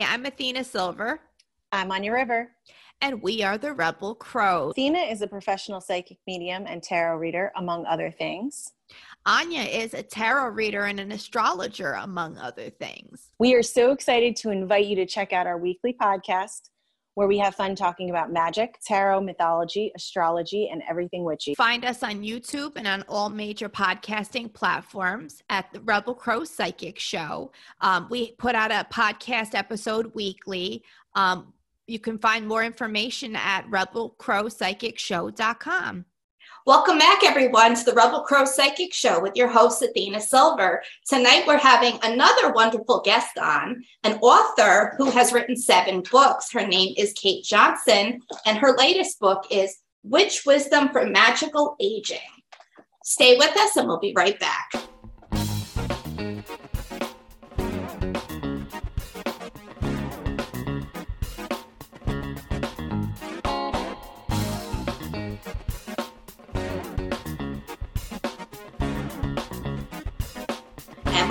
I'm Athena Silver. I'm Anya River. And we are the Rebel Crow. Athena is a professional psychic medium and tarot reader, among other things. Anya is a tarot reader and an astrologer, among other things. We are so excited to invite you to check out our weekly podcast where we have fun talking about magic, tarot, mythology, astrology, and everything witchy. Find us on YouTube and on all major podcasting platforms at the Rebel Crow Psychic Show. Um, we put out a podcast episode weekly. Um, you can find more information at rebelcrowpsychicshow.com. Welcome back, everyone, to the Rebel Crow Psychic Show with your host, Athena Silver. Tonight, we're having another wonderful guest on, an author who has written seven books. Her name is Cait Johnson, and her latest book is Witch Wisdom for Magical Aging. Stay with us, and we'll be right back.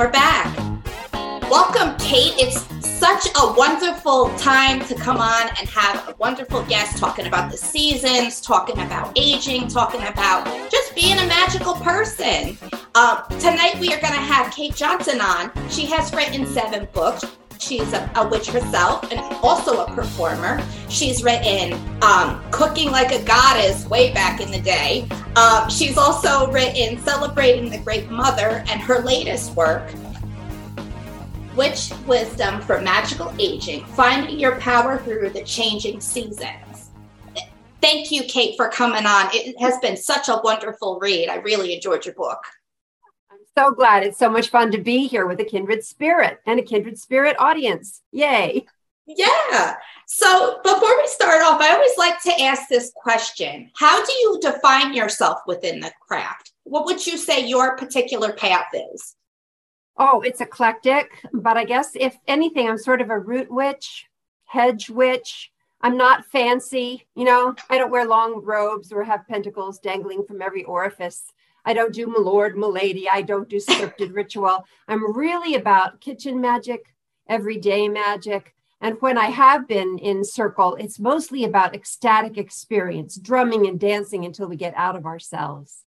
We're back. Welcome, Cait. It's such a wonderful time to come on and have a wonderful guest talking about the seasons, talking about aging, talking about just being a magical person. Um, tonight, we are going to have Cait Johnson on. She has written seven books. She's a, a, witch herself and also a performer. She's written um, Cooking Like a Goddess way back in the day. Um, she's also written Celebrating the Great Mother and her latest work, Witch Wisdom for Magical Aging Finding Your Power Through the Changing Seasons. Thank you, Cait, for coming on. It has been such a wonderful read. I really enjoyed your book so glad. It's so much fun to be here with a kindred spirit and a kindred spirit audience. Yay. Yeah. So before we start off, I always like to ask this question How do you define yourself within the craft? What would you say your particular path is? Oh, it's eclectic, but I guess if anything, I'm sort of a root witch, hedge witch. I'm not fancy, you know, I don't wear long robes or have pentacles dangling from every orifice. I don't do my lord, my lady. I don't do scripted ritual. I'm really about kitchen magic, everyday magic. And when I have been in circle, it's mostly about ecstatic experience, drumming and dancing until we get out of ourselves.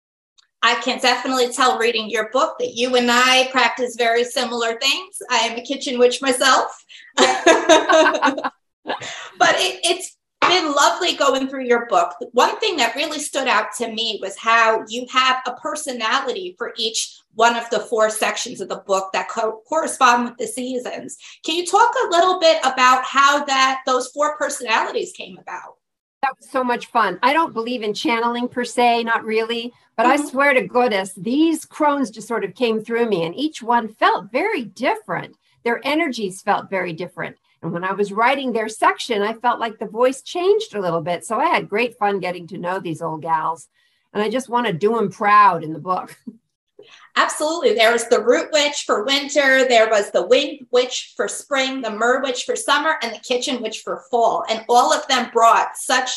I can definitely tell reading your book that you and I practice very similar things. I am a kitchen witch myself. but it, it's been lovely going through your book. One thing that really stood out to me was how you have a personality for each one of the four sections of the book that co- correspond with the seasons. Can you talk a little bit about how that those four personalities came about? That was so much fun. I don't believe in channeling per se, not really, but mm-hmm. I swear to goodness, these crones just sort of came through me, and each one felt very different. Their energies felt very different. And when I was writing their section, I felt like the voice changed a little bit. So I had great fun getting to know these old gals. And I just want to do them proud in the book. Absolutely. There was the root witch for winter, there was the wind witch for spring, the mer witch for summer, and the kitchen witch for fall. And all of them brought such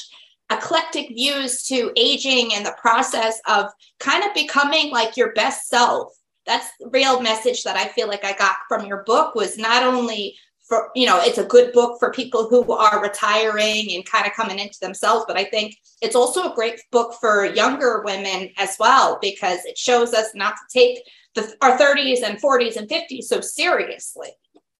eclectic views to aging and the process of kind of becoming like your best self. That's the real message that I feel like I got from your book was not only for you know it's a good book for people who are retiring and kind of coming into themselves but i think it's also a great book for younger women as well because it shows us not to take the, our 30s and 40s and 50s so seriously.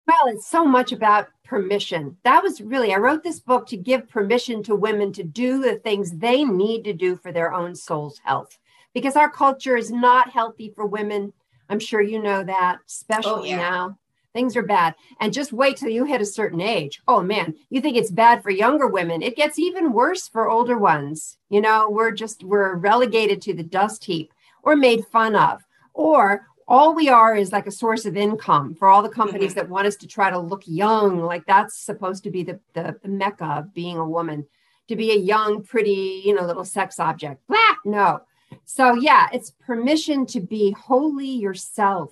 Well it's so much about permission. That was really i wrote this book to give permission to women to do the things they need to do for their own soul's health because our culture is not healthy for women. I'm sure you know that oh, especially oh, yeah. now things are bad. And just wait till you hit a certain age. Oh man, you think it's bad for younger women. It gets even worse for older ones. You know, we're just, we're relegated to the dust heap or made fun of. Or all we are is like a source of income for all the companies mm-hmm. that want us to try to look young. Like that's supposed to be the, the, the mecca of being a woman, to be a young, pretty, you know, little sex object. Blah, no. So yeah, it's permission to be wholly yourself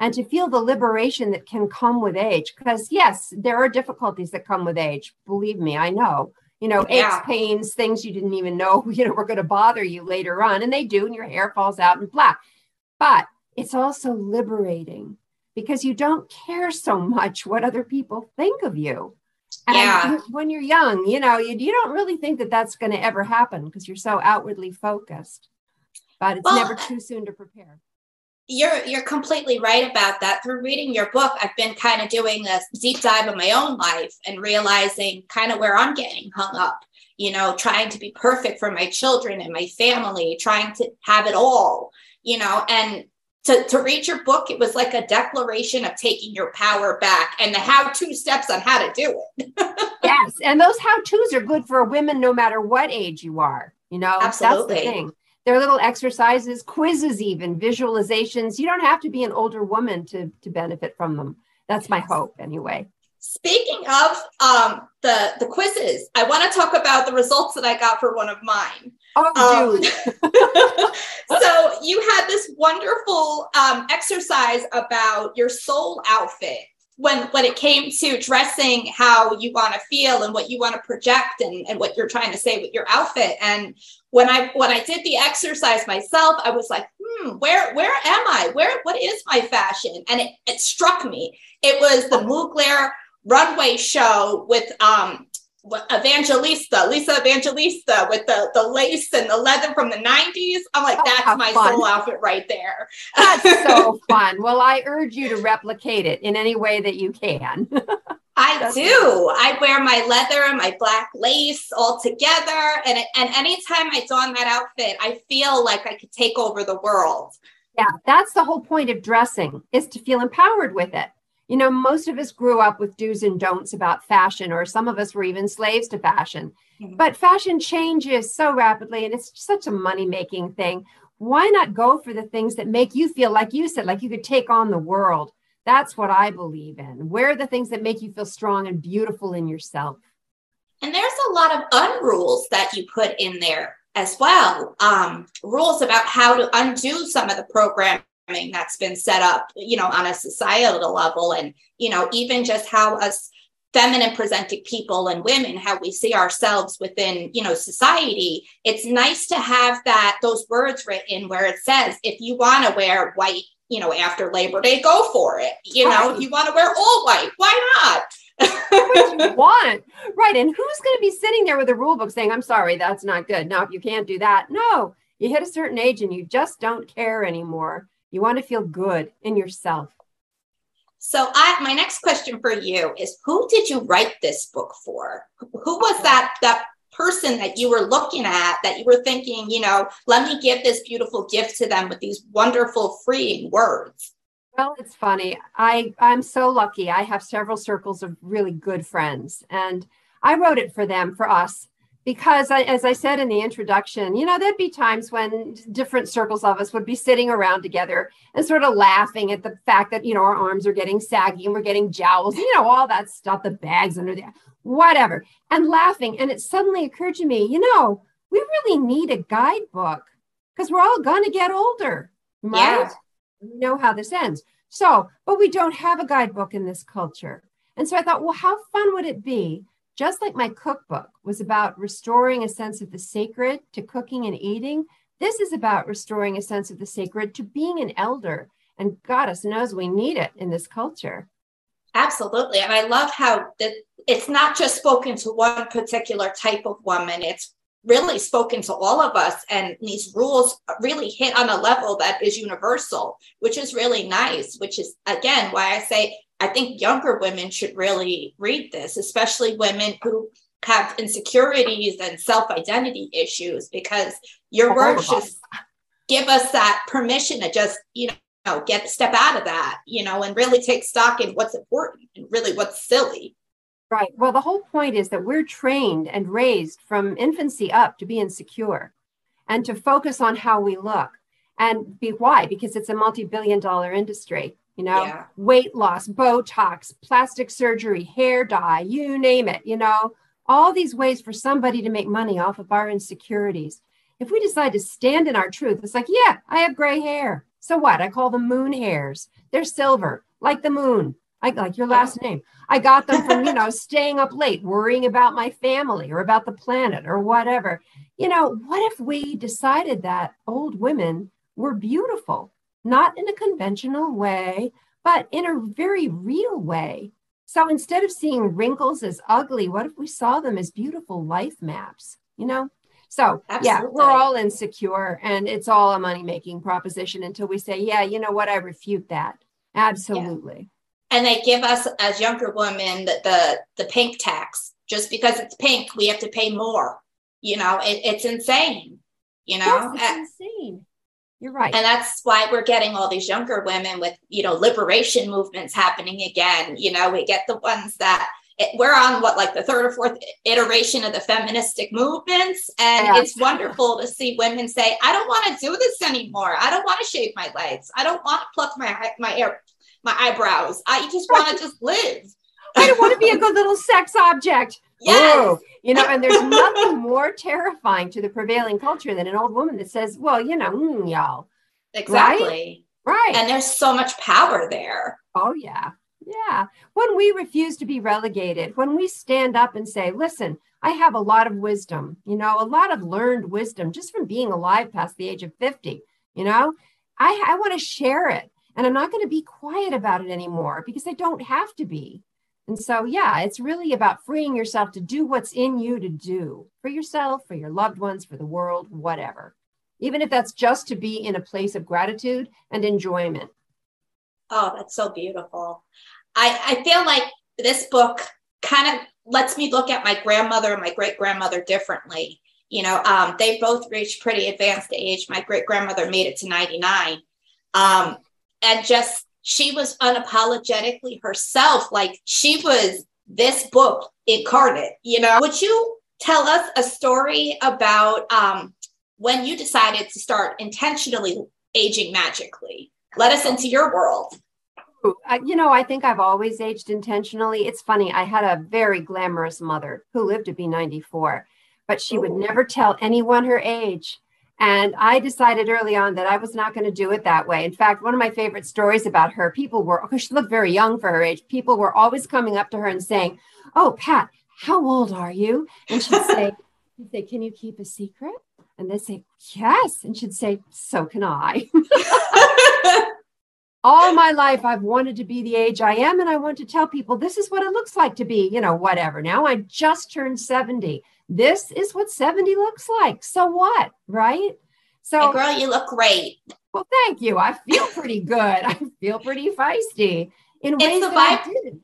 and to feel the liberation that can come with age. Because, yes, there are difficulties that come with age. Believe me, I know. You know, yeah. aches, pains, things you didn't even know, you know, were going to bother you later on. And they do, and your hair falls out and blah. But it's also liberating because you don't care so much what other people think of you. And Yeah. when you're young, you know, you, you don't really think that that's going to ever happen because you're so outwardly focused. But it's Well, never too soon to prepare. You're you're completely right about that. Through reading your book, I've been kind of doing a deep dive of my own life and realizing kind of where I'm getting hung up. You know, trying to be perfect for my children and my family, trying to have it all. You know, and to to read your book, it was like a declaration of taking your power back and the how-to steps on how to do it. yes. And those how to's are good for women no matter what age you are. You know, that's Absolutely. the thing. There are little exercises, quizzes, even visualizations. You don't have to be an older woman to, to benefit from them. That's my hope, anyway. Speaking of um, the the quizzes, I want to talk about the results that I got for one of mine. Oh, Um, dude. so you had this wonderful um, exercise about your soul outfit when when it came to dressing how you want to feel and what you want to project and, and what you're trying to say with your outfit and when i when i did the exercise myself i was like hmm where where am i? Where what is my fashion? And it, it struck me. It was the mugler runway show with um Evangelista, Lisa Evangelista with the, the lace and the leather from the 90s. I'm like, Oh, that's my fun. soul outfit right there. That's so fun. Well, I urge you to replicate it in any way that you can. I That's do. I wear my leather and my black lace all together. And, and anytime I don that outfit, I feel like I could take over the world. yeah, that's the whole point of dressing is to feel empowered with it. You know, most of us grew up with do's and don'ts about fashion, or some of us were even slaves to fashion. Mhm. But fashion changes so rapidly, and it's such a money making thing. Why not go for the things that make you feel like you said, like you could take on the world? That's what I believe in. Wear the things that make you feel strong and beautiful in yourself. And there's a lot of unrules that you put in there as well. Um, rules about how to undo some of the programming that's been set up, you know, on a societal level. And, you know, even just how us feminine presenting people and women, how we see ourselves within, you know, society. It's nice to have that, those words written where it says, if you want to wear white, you know, after Labor Day, go for it. You know, if you want to wear all white, why not? what you want. Right. And who's going to be sitting there with a rule book saying, I'm sorry, that's not good. Now, if you can't do that, no, you hit a certain age and you just don't care anymore. You want to feel good in yourself. So I my next question for you is who did you write this book for? Who was that that person that you were looking at that you were thinking, you know, let me give this beautiful gift to them with these wonderful freeing words? Well, it's funny. I I'm so lucky. I have several circles of really good friends, and I wrote it for them, for us, because I, as I said in the introduction, you know, there'd be times when different circles of us would be sitting around together and sort of laughing at the fact that you know our arms are getting saggy and we're getting jowls, you know, all that stuff, the bags under there, whatever, and laughing. And it suddenly occurred to me, you know, we really need a guidebook because we're all going to get older, right? Yeah. we know how this ends. So, but we don't have a guidebook in this culture. And so I thought, well, how fun would it be? Just like my cookbook was about restoring a sense of the sacred to cooking and eating, this is about restoring a sense of the sacred to being an elder. And goddess knows we need it in this culture. Absolutely. And I love how that it's not just spoken to one particular type of woman. It's really spoken to all of us. And these rules really hit on a level that is universal, which is really nice, which is again why I say I think younger women should really read this, especially women who have insecurities and self-identity issues, because your All words just give us that permission to just, you know, get step out of that, you know, and really take stock in what's important and really what's silly. Right. Well, the whole point is that we're trained and raised from infancy up to be insecure and to focus on how we look. And be why? Because it's a multi billion dollar industry, you know, Yeah. weight loss, Botox, plastic surgery, hair dye, you name it, you know, all these ways for somebody to make money off of our insecurities. If we decide to stand in our truth, it's like, yeah, I have gray hair. So what? I call them moon hairs. They're silver, like the moon. I like your last name. I got them from, you know, staying up late, worrying about my family or about the planet or whatever. You know, what if we decided that old women were beautiful, not in a conventional way, but in a very real way. So instead of seeing wrinkles as ugly, what if we saw them as beautiful life maps? You know? So Absolutely. yeah, we're all insecure and it's all a money making proposition until we say, yeah, you know what? I refute that. Absolutely. Yeah. And they give us as younger women the, the, the pink tax. Just because it's pink, we have to pay more. You know, it, it's insane. You know, yes, it's uh, insane. You're right. And that's why we're getting all these younger women with, you know, liberation movements happening again. You know, we get the ones that it, we're on what, like the third or fourth iteration of the feministic movements. And yeah. it's wonderful to see women say, I don't want to do this anymore. I don't want to shave my legs. I don't want to pluck my, my hair, my eyebrows. I just want to just live. I don't want to be a good little sex object. Yes. Oh, you know, and there's nothing more terrifying to the prevailing culture than an old woman that says, well, you know, mm, y'all. Exactly. Right? right. And there's so much power there. Oh, yeah. Yeah. When we refuse to be relegated, when we stand up and say, listen, I have a lot of wisdom, you know, a lot of learned wisdom just from being alive past the age of 50, you know, I, I want to share it. And I'm not going to be quiet about it anymore because I don't have to be. And so, yeah, it's really about freeing yourself to do what's in you to do for yourself, for your loved ones, for the world, whatever. Even if that's just to be in a place of gratitude and enjoyment. Oh, that's so beautiful. I, I feel like this book kind of lets me look at my grandmother and my great grandmother differently. You know, um, they both reached pretty advanced age. My great grandmother made it to 99. Um, and just she was unapologetically herself. Like she was this book incarnate, you know. Would you tell us a story about um, when you decided to start intentionally aging magically? Let us into your world. You know, I think I've always aged intentionally. It's funny. I had a very glamorous mother who lived to be 94, but she would never tell anyone her age. And I decided early on that I was not going to do it that way. In fact, one of my favorite stories about her, people were, because she looked very young for her age, people were always coming up to her and saying, Oh, Pat, how old are you? And she'd say, she'd say Can you keep a secret? And they'd say, Yes. And she'd say, So can I. All my life, I've wanted to be the age I am, and I want to tell people this is what it looks like to be, you know, whatever. Now I just turned 70 this is what 70 looks like. So what? Right? So, hey girl, you look great. Well, thank you. I feel pretty good. I feel pretty feisty in it's ways the that I did.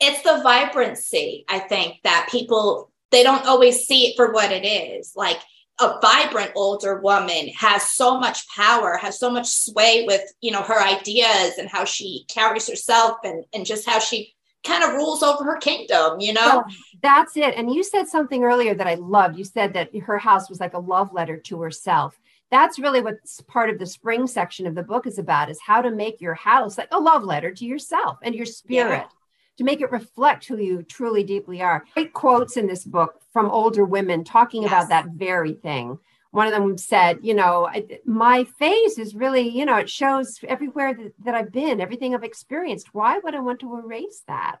It's the vibrancy, I think, that people they don't always see it for what it is. Like a vibrant older woman has so much power, has so much sway with, you know, her ideas and how she carries herself and, and just how she kind of rules over her kingdom, you know? Oh, that's it. And you said something earlier that I loved. You said that her house was like a love letter to herself. That's really what part of the spring section of the book is about is how to make your house like a love letter to yourself and your spirit. Yeah. To make it reflect who you truly deeply are. Great quotes in this book from older women talking yes. about that very thing one of them said, you know, my face is really, you know, it shows everywhere that, that I've been, everything I've experienced. Why would I want to erase that?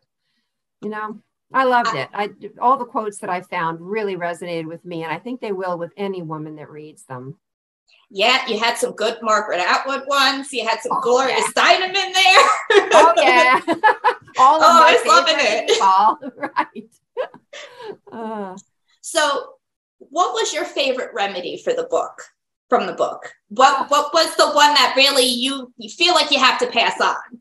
You know, I loved it. I all the quotes that I found really resonated with me, and I think they will with any woman that reads them. Yeah, you had some good Margaret Atwood ones. You had some oh, Gloria yeah. Steinem in there. oh yeah, all of oh, I was loving it. All right. Uh. So what was your favorite remedy for the book from the book? What what was the one that really you you feel like you have to pass on?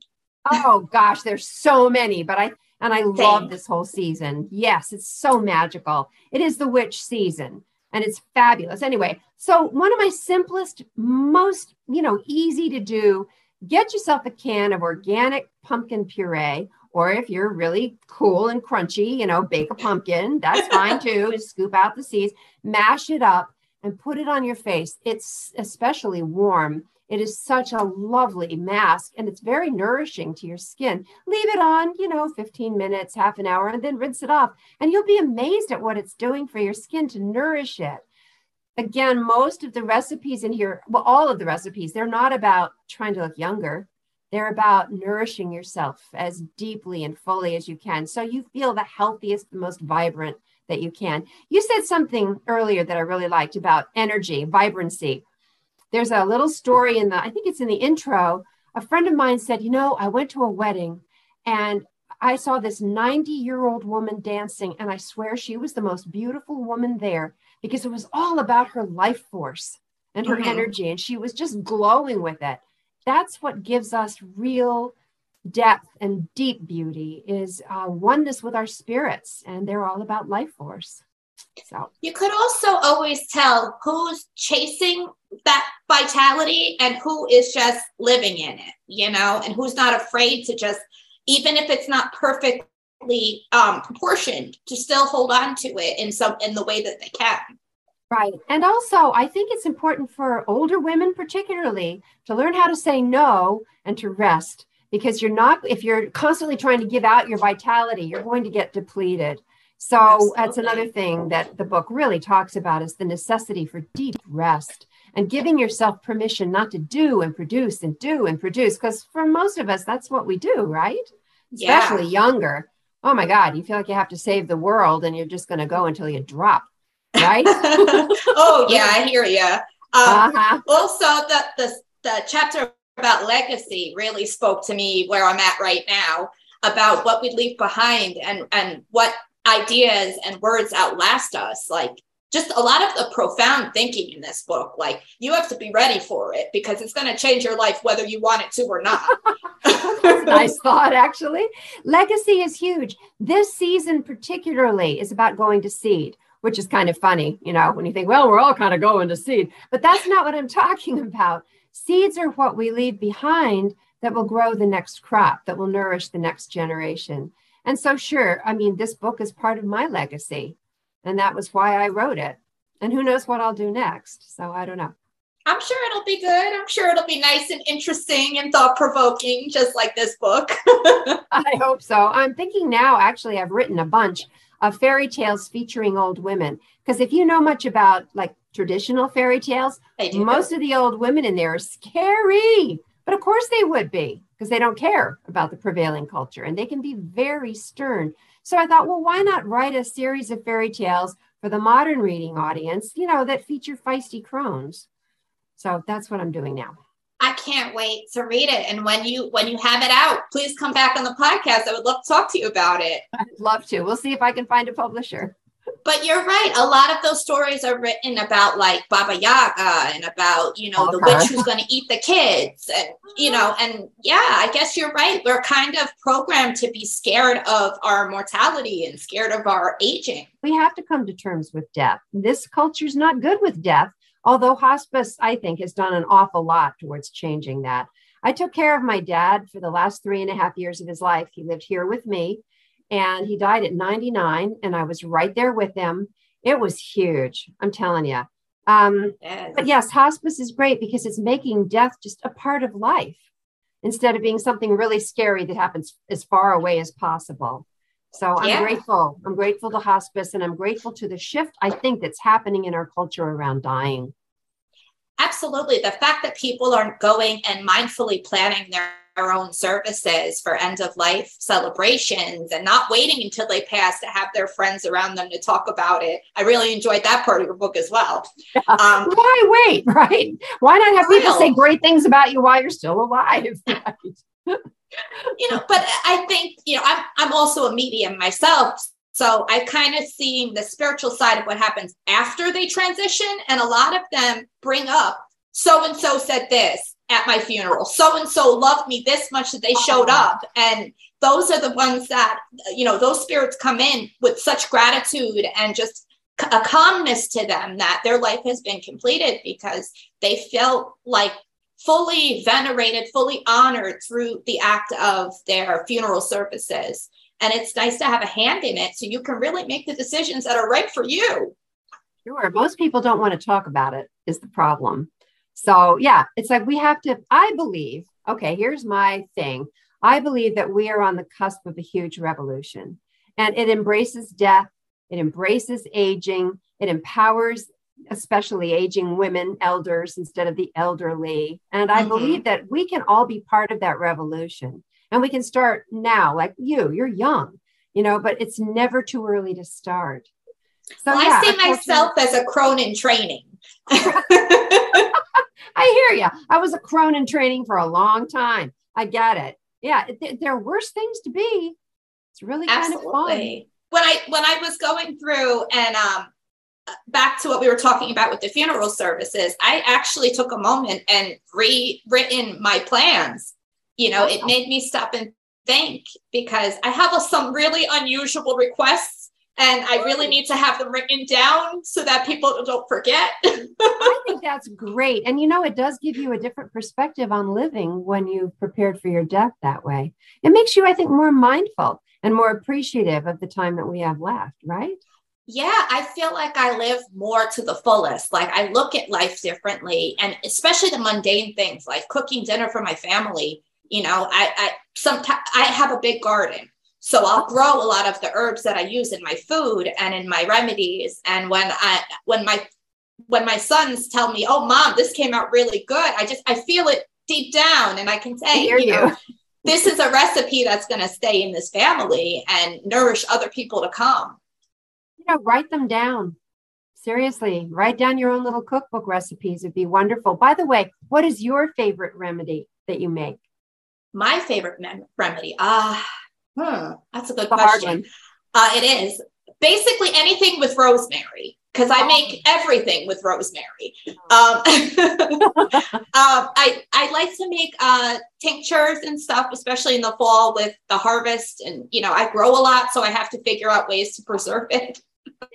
Oh gosh, there's so many, but I and I Same. love this whole season. Yes, it's so magical. It is the witch season and it's fabulous. Anyway, so one of my simplest, most, you know, easy to do, get yourself a can of organic pumpkin puree or if you're really cool and crunchy, you know, bake a pumpkin. That's fine too. Just scoop out the seeds, mash it up, and put it on your face. It's especially warm. It is such a lovely mask and it's very nourishing to your skin. Leave it on, you know, 15 minutes, half an hour, and then rinse it off. And you'll be amazed at what it's doing for your skin to nourish it. Again, most of the recipes in here, well, all of the recipes, they're not about trying to look younger. They're about nourishing yourself as deeply and fully as you can. So you feel the healthiest, the most vibrant that you can. You said something earlier that I really liked about energy, vibrancy. There's a little story in the, I think it's in the intro a friend of mine said, You know, I went to a wedding and I saw this 90 year old woman dancing, and I swear she was the most beautiful woman there because it was all about her life force and her mm-hmm. energy, and she was just glowing with it. That's what gives us real depth and deep beauty is uh, oneness with our spirits, and they're all about life force. So you could also always tell who's chasing that vitality and who is just living in it, you know, and who's not afraid to just, even if it's not perfectly um, proportioned, to still hold on to it in some in the way that they can. Right. And also, I think it's important for older women, particularly, to learn how to say no and to rest because you're not, if you're constantly trying to give out your vitality, you're going to get depleted. So Absolutely. that's another thing that the book really talks about is the necessity for deep rest and giving yourself permission not to do and produce and do and produce. Because for most of us, that's what we do, right? Especially yeah. younger. Oh my God, you feel like you have to save the world and you're just going to go until you drop, right? oh, yeah, I hear you. Um, uh-huh. Also, the, the, the chapter about legacy really spoke to me where I'm at right now about what we leave behind and, and what ideas and words outlast us. Like just a lot of the profound thinking in this book. Like you have to be ready for it because it's going to change your life whether you want it to or not. nice thought, actually. Legacy is huge. This season, particularly, is about going to seed, which is kind of funny, you know, when you think, well, we're all kind of going to seed, but that's not what I'm talking about. Seeds are what we leave behind that will grow the next crop, that will nourish the next generation. And so, sure, I mean, this book is part of my legacy. And that was why I wrote it. And who knows what I'll do next. So I don't know. I'm sure it'll be good. I'm sure it'll be nice and interesting and thought provoking, just like this book. I hope so. I'm thinking now, actually, I've written a bunch of fairy tales featuring old women. Because if you know much about like traditional fairy tales, most of the old women in there are scary. But of course they would be because they don't care about the prevailing culture and they can be very stern. So I thought, well, why not write a series of fairy tales for the modern reading audience, you know, that feature feisty crones? So that's what I'm doing now. I can't wait to read it. And when you when you have it out, please come back on the podcast. I would love to talk to you about it. I'd love to. We'll see if I can find a publisher but you're right. A lot of those stories are written about like Baba Yaga and about, you know, okay. the witch who's going to eat the kids. And, you know, and yeah, I guess you're right. We're kind of programmed to be scared of our mortality and scared of our aging. We have to come to terms with death. This culture's not good with death, although hospice, I think, has done an awful lot towards changing that. I took care of my dad for the last three and a half years of his life. He lived here with me and he died at 99 and i was right there with him it was huge i'm telling you um, yes. but yes hospice is great because it's making death just a part of life instead of being something really scary that happens as far away as possible so i'm yeah. grateful i'm grateful to hospice and i'm grateful to the shift i think that's happening in our culture around dying absolutely the fact that people are going and mindfully planning their their own services for end of life celebrations and not waiting until they pass to have their friends around them to talk about it. I really enjoyed that part of your book as well. Um, Why wait, right? Why not have people say great things about you while you're still alive? Right? You know, but I think, you know, I'm, I'm also a medium myself. So I've kind of seen the spiritual side of what happens after they transition. And a lot of them bring up so and so said this at my funeral. So and so loved me this much that they showed up. And those are the ones that, you know, those spirits come in with such gratitude and just a calmness to them that their life has been completed because they felt like fully venerated, fully honored through the act of their funeral services. And it's nice to have a hand in it so you can really make the decisions that are right for you. Sure. Most people don't want to talk about it, is the problem. So, yeah, it's like we have to, I believe, okay, here's my thing. I believe that we are on the cusp of a huge revolution and it embraces death, it embraces aging, it empowers especially aging women, elders instead of the elderly. And I mm-hmm. believe that we can all be part of that revolution. And we can start now, like you, you're young, you know, but it's never too early to start. So well, yeah, I see myself as a crone in training. I hear you. I was a crone in training for a long time. I get it. Yeah, th- there are worse things to be. It's really kind Absolutely. of fun. When I when I was going through and um back to what we were talking about with the funeral services, I actually took a moment and rewritten my plans. You know, it made me stop and think because I have a, some really unusual requests and I really need to have them written down so that people don't forget. I think that's great. And you know, it does give you a different perspective on living when you've prepared for your death that way. It makes you, I think, more mindful and more appreciative of the time that we have left, right? Yeah, I feel like I live more to the fullest. Like I look at life differently and especially the mundane things like cooking dinner for my family. You know, I, I sometimes I have a big garden so I'll grow a lot of the herbs that I use in my food and in my remedies. And when I when my when my sons tell me, "Oh, mom, this came out really good," I just I feel it deep down, and I can say, you, you know, this is a recipe that's going to stay in this family and nourish other people to come. You know, write them down. Seriously, write down your own little cookbook recipes. It'd be wonderful. By the way, what is your favorite remedy that you make? My favorite mem- remedy, ah. Uh, Hmm, that's a good a question. Uh, it is basically anything with rosemary because I make oh. everything with rosemary. Um, um, I I like to make uh, tinctures and stuff, especially in the fall with the harvest. And you know, I grow a lot, so I have to figure out ways to preserve it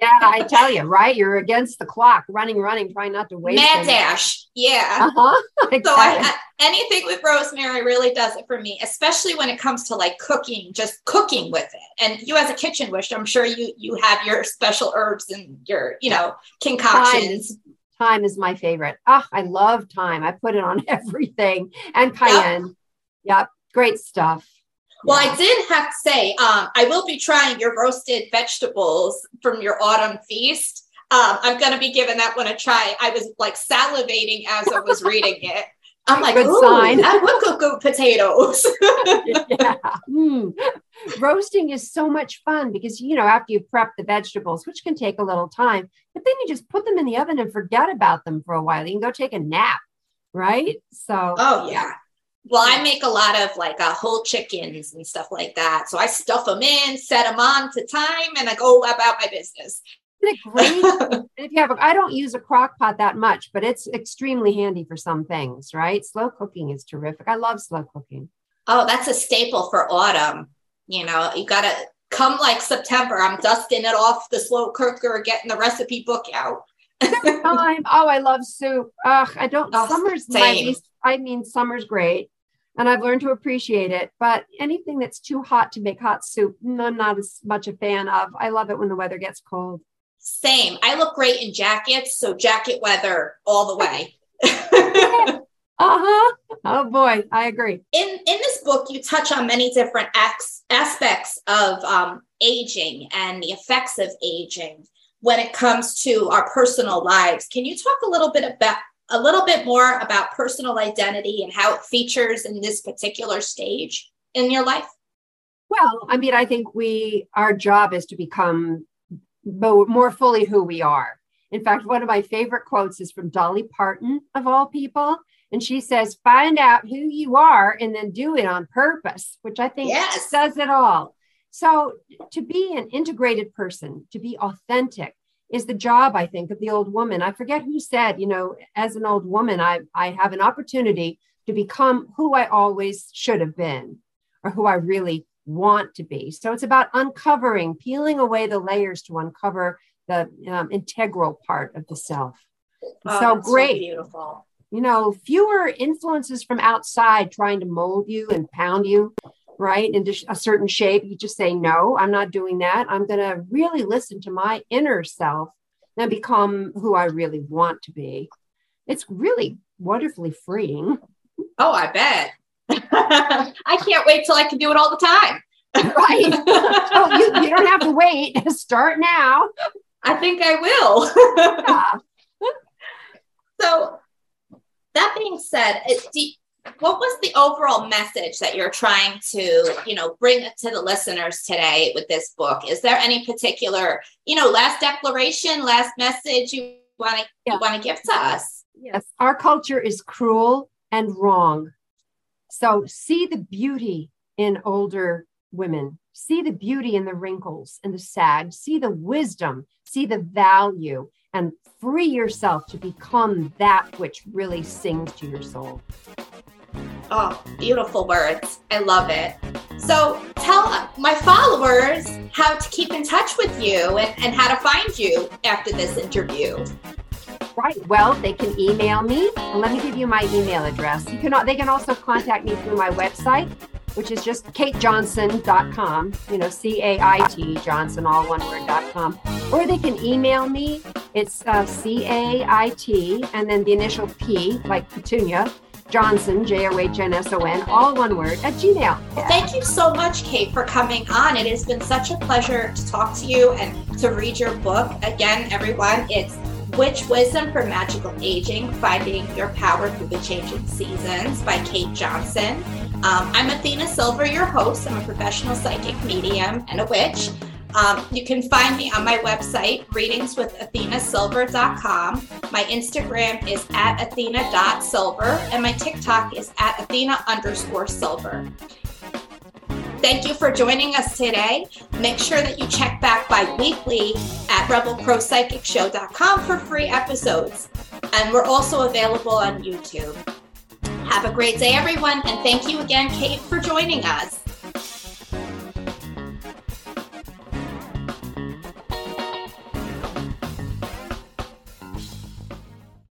yeah, I tell you, right? You're against the clock, running, running, trying not to waste. Mad dash. Yeah. Uh-huh. So I, I, anything with rosemary really does it for me, especially when it comes to like cooking, just cooking with it. And you as a kitchen witch, I'm sure you you have your special herbs and your, you know, concoctions. Thyme, thyme is my favorite. Ah, oh, I love thyme. I put it on everything. And cayenne. Yep. yep. Great stuff. Well. I did have to say, um, I will be trying your roasted vegetables from your autumn feast. Um, I'm going to be giving that one a try. I was like salivating as I was reading it. I'm like, good sign. I would cook good potatoes. yeah. Mm. Roasting is so much fun because you know after you prep the vegetables, which can take a little time, but then you just put them in the oven and forget about them for a while. You can go take a nap, right? So, oh yeah, well, I make a lot of like uh, whole chickens and stuff like that. So I stuff them in, set them on to time, and I go about my business. Isn't it great? if you have, a, I don't use a crock pot that much, but it's extremely handy for some things, right? Slow cooking is terrific. I love slow cooking. Oh, that's a staple for autumn. You know, you got to come like September. I'm dusting it off the slow cooker, getting the recipe book out. Time. Oh, I love soup. Ugh, I don't. Oh, summer's same. my least. I mean, summer's great, and I've learned to appreciate it. But anything that's too hot to make hot soup, I'm not as much a fan of. I love it when the weather gets cold. Same. I look great in jackets, so jacket weather all the way. uh-huh oh boy i agree in in this book you touch on many different acts, aspects of um, aging and the effects of aging when it comes to our personal lives. Can you talk a little bit about a little bit more about personal identity and how it features in this particular stage in your life? Well, I mean, I think we our job is to become more fully who we are. In fact, one of my favorite quotes is from Dolly Parton, of all people. And she says, find out who you are and then do it on purpose, which I think yes. says it all. So, to be an integrated person, to be authentic, is the job, I think, of the old woman. I forget who said, you know, as an old woman, I, I have an opportunity to become who I always should have been or who I really want to be. So, it's about uncovering, peeling away the layers to uncover the um, integral part of the self. Oh, so great. So beautiful. You know, fewer influences from outside trying to mold you and pound you right into a certain shape you just say no i'm not doing that. I'm going to really listen to my inner self and become who i really want to be. It's really wonderfully freeing. Oh i bet. I can't wait till i can do it all the time. Right. Oh you, you don't have to wait. Start now. I think i will. Yeah. so that being said it, what was the overall message that you're trying to you know bring to the listeners today with this book is there any particular you know last declaration last message you want to Yeah. want to give to us? Yes, our culture is cruel and wrong. So see the beauty in older women, see the beauty in the wrinkles and the sag, see the wisdom, see the value, and free yourself to become that which really sings to your soul. Oh, beautiful words. I love it. So tell my followers how to keep in touch with you and, and how to find you after this interview. Right. Well, they can email me. And let me give you my email address. You can they can also contact me through my website, which is just caitjohnson.com, you know, C A I T Johnson, all one word.com. Or they can email me. It's uh, C A I T and then the initial P, like Petunia, Johnson, J O H N S O N, all one word, at Gmail. Thank you so much, Cait, for coming on. It has been such a pleasure to talk to you and to read your book. Again, everyone, it's Witch Wisdom for Magical Aging Finding Your Power Through the Changing Seasons by Cait Johnson. Um, I'm Athena Silver, your host. I'm a professional psychic medium and a witch. Um, you can find me on my website, readingswithathenasilver.com. My Instagram is at athena.silver, and my TikTok is at athena underscore silver. Thank you for joining us today. Make sure that you check back bi-weekly at rebelcrowpsychicshow.com for free episodes. And we're also available on YouTube. Have a great day, everyone, and thank you again, Cait, for joining us.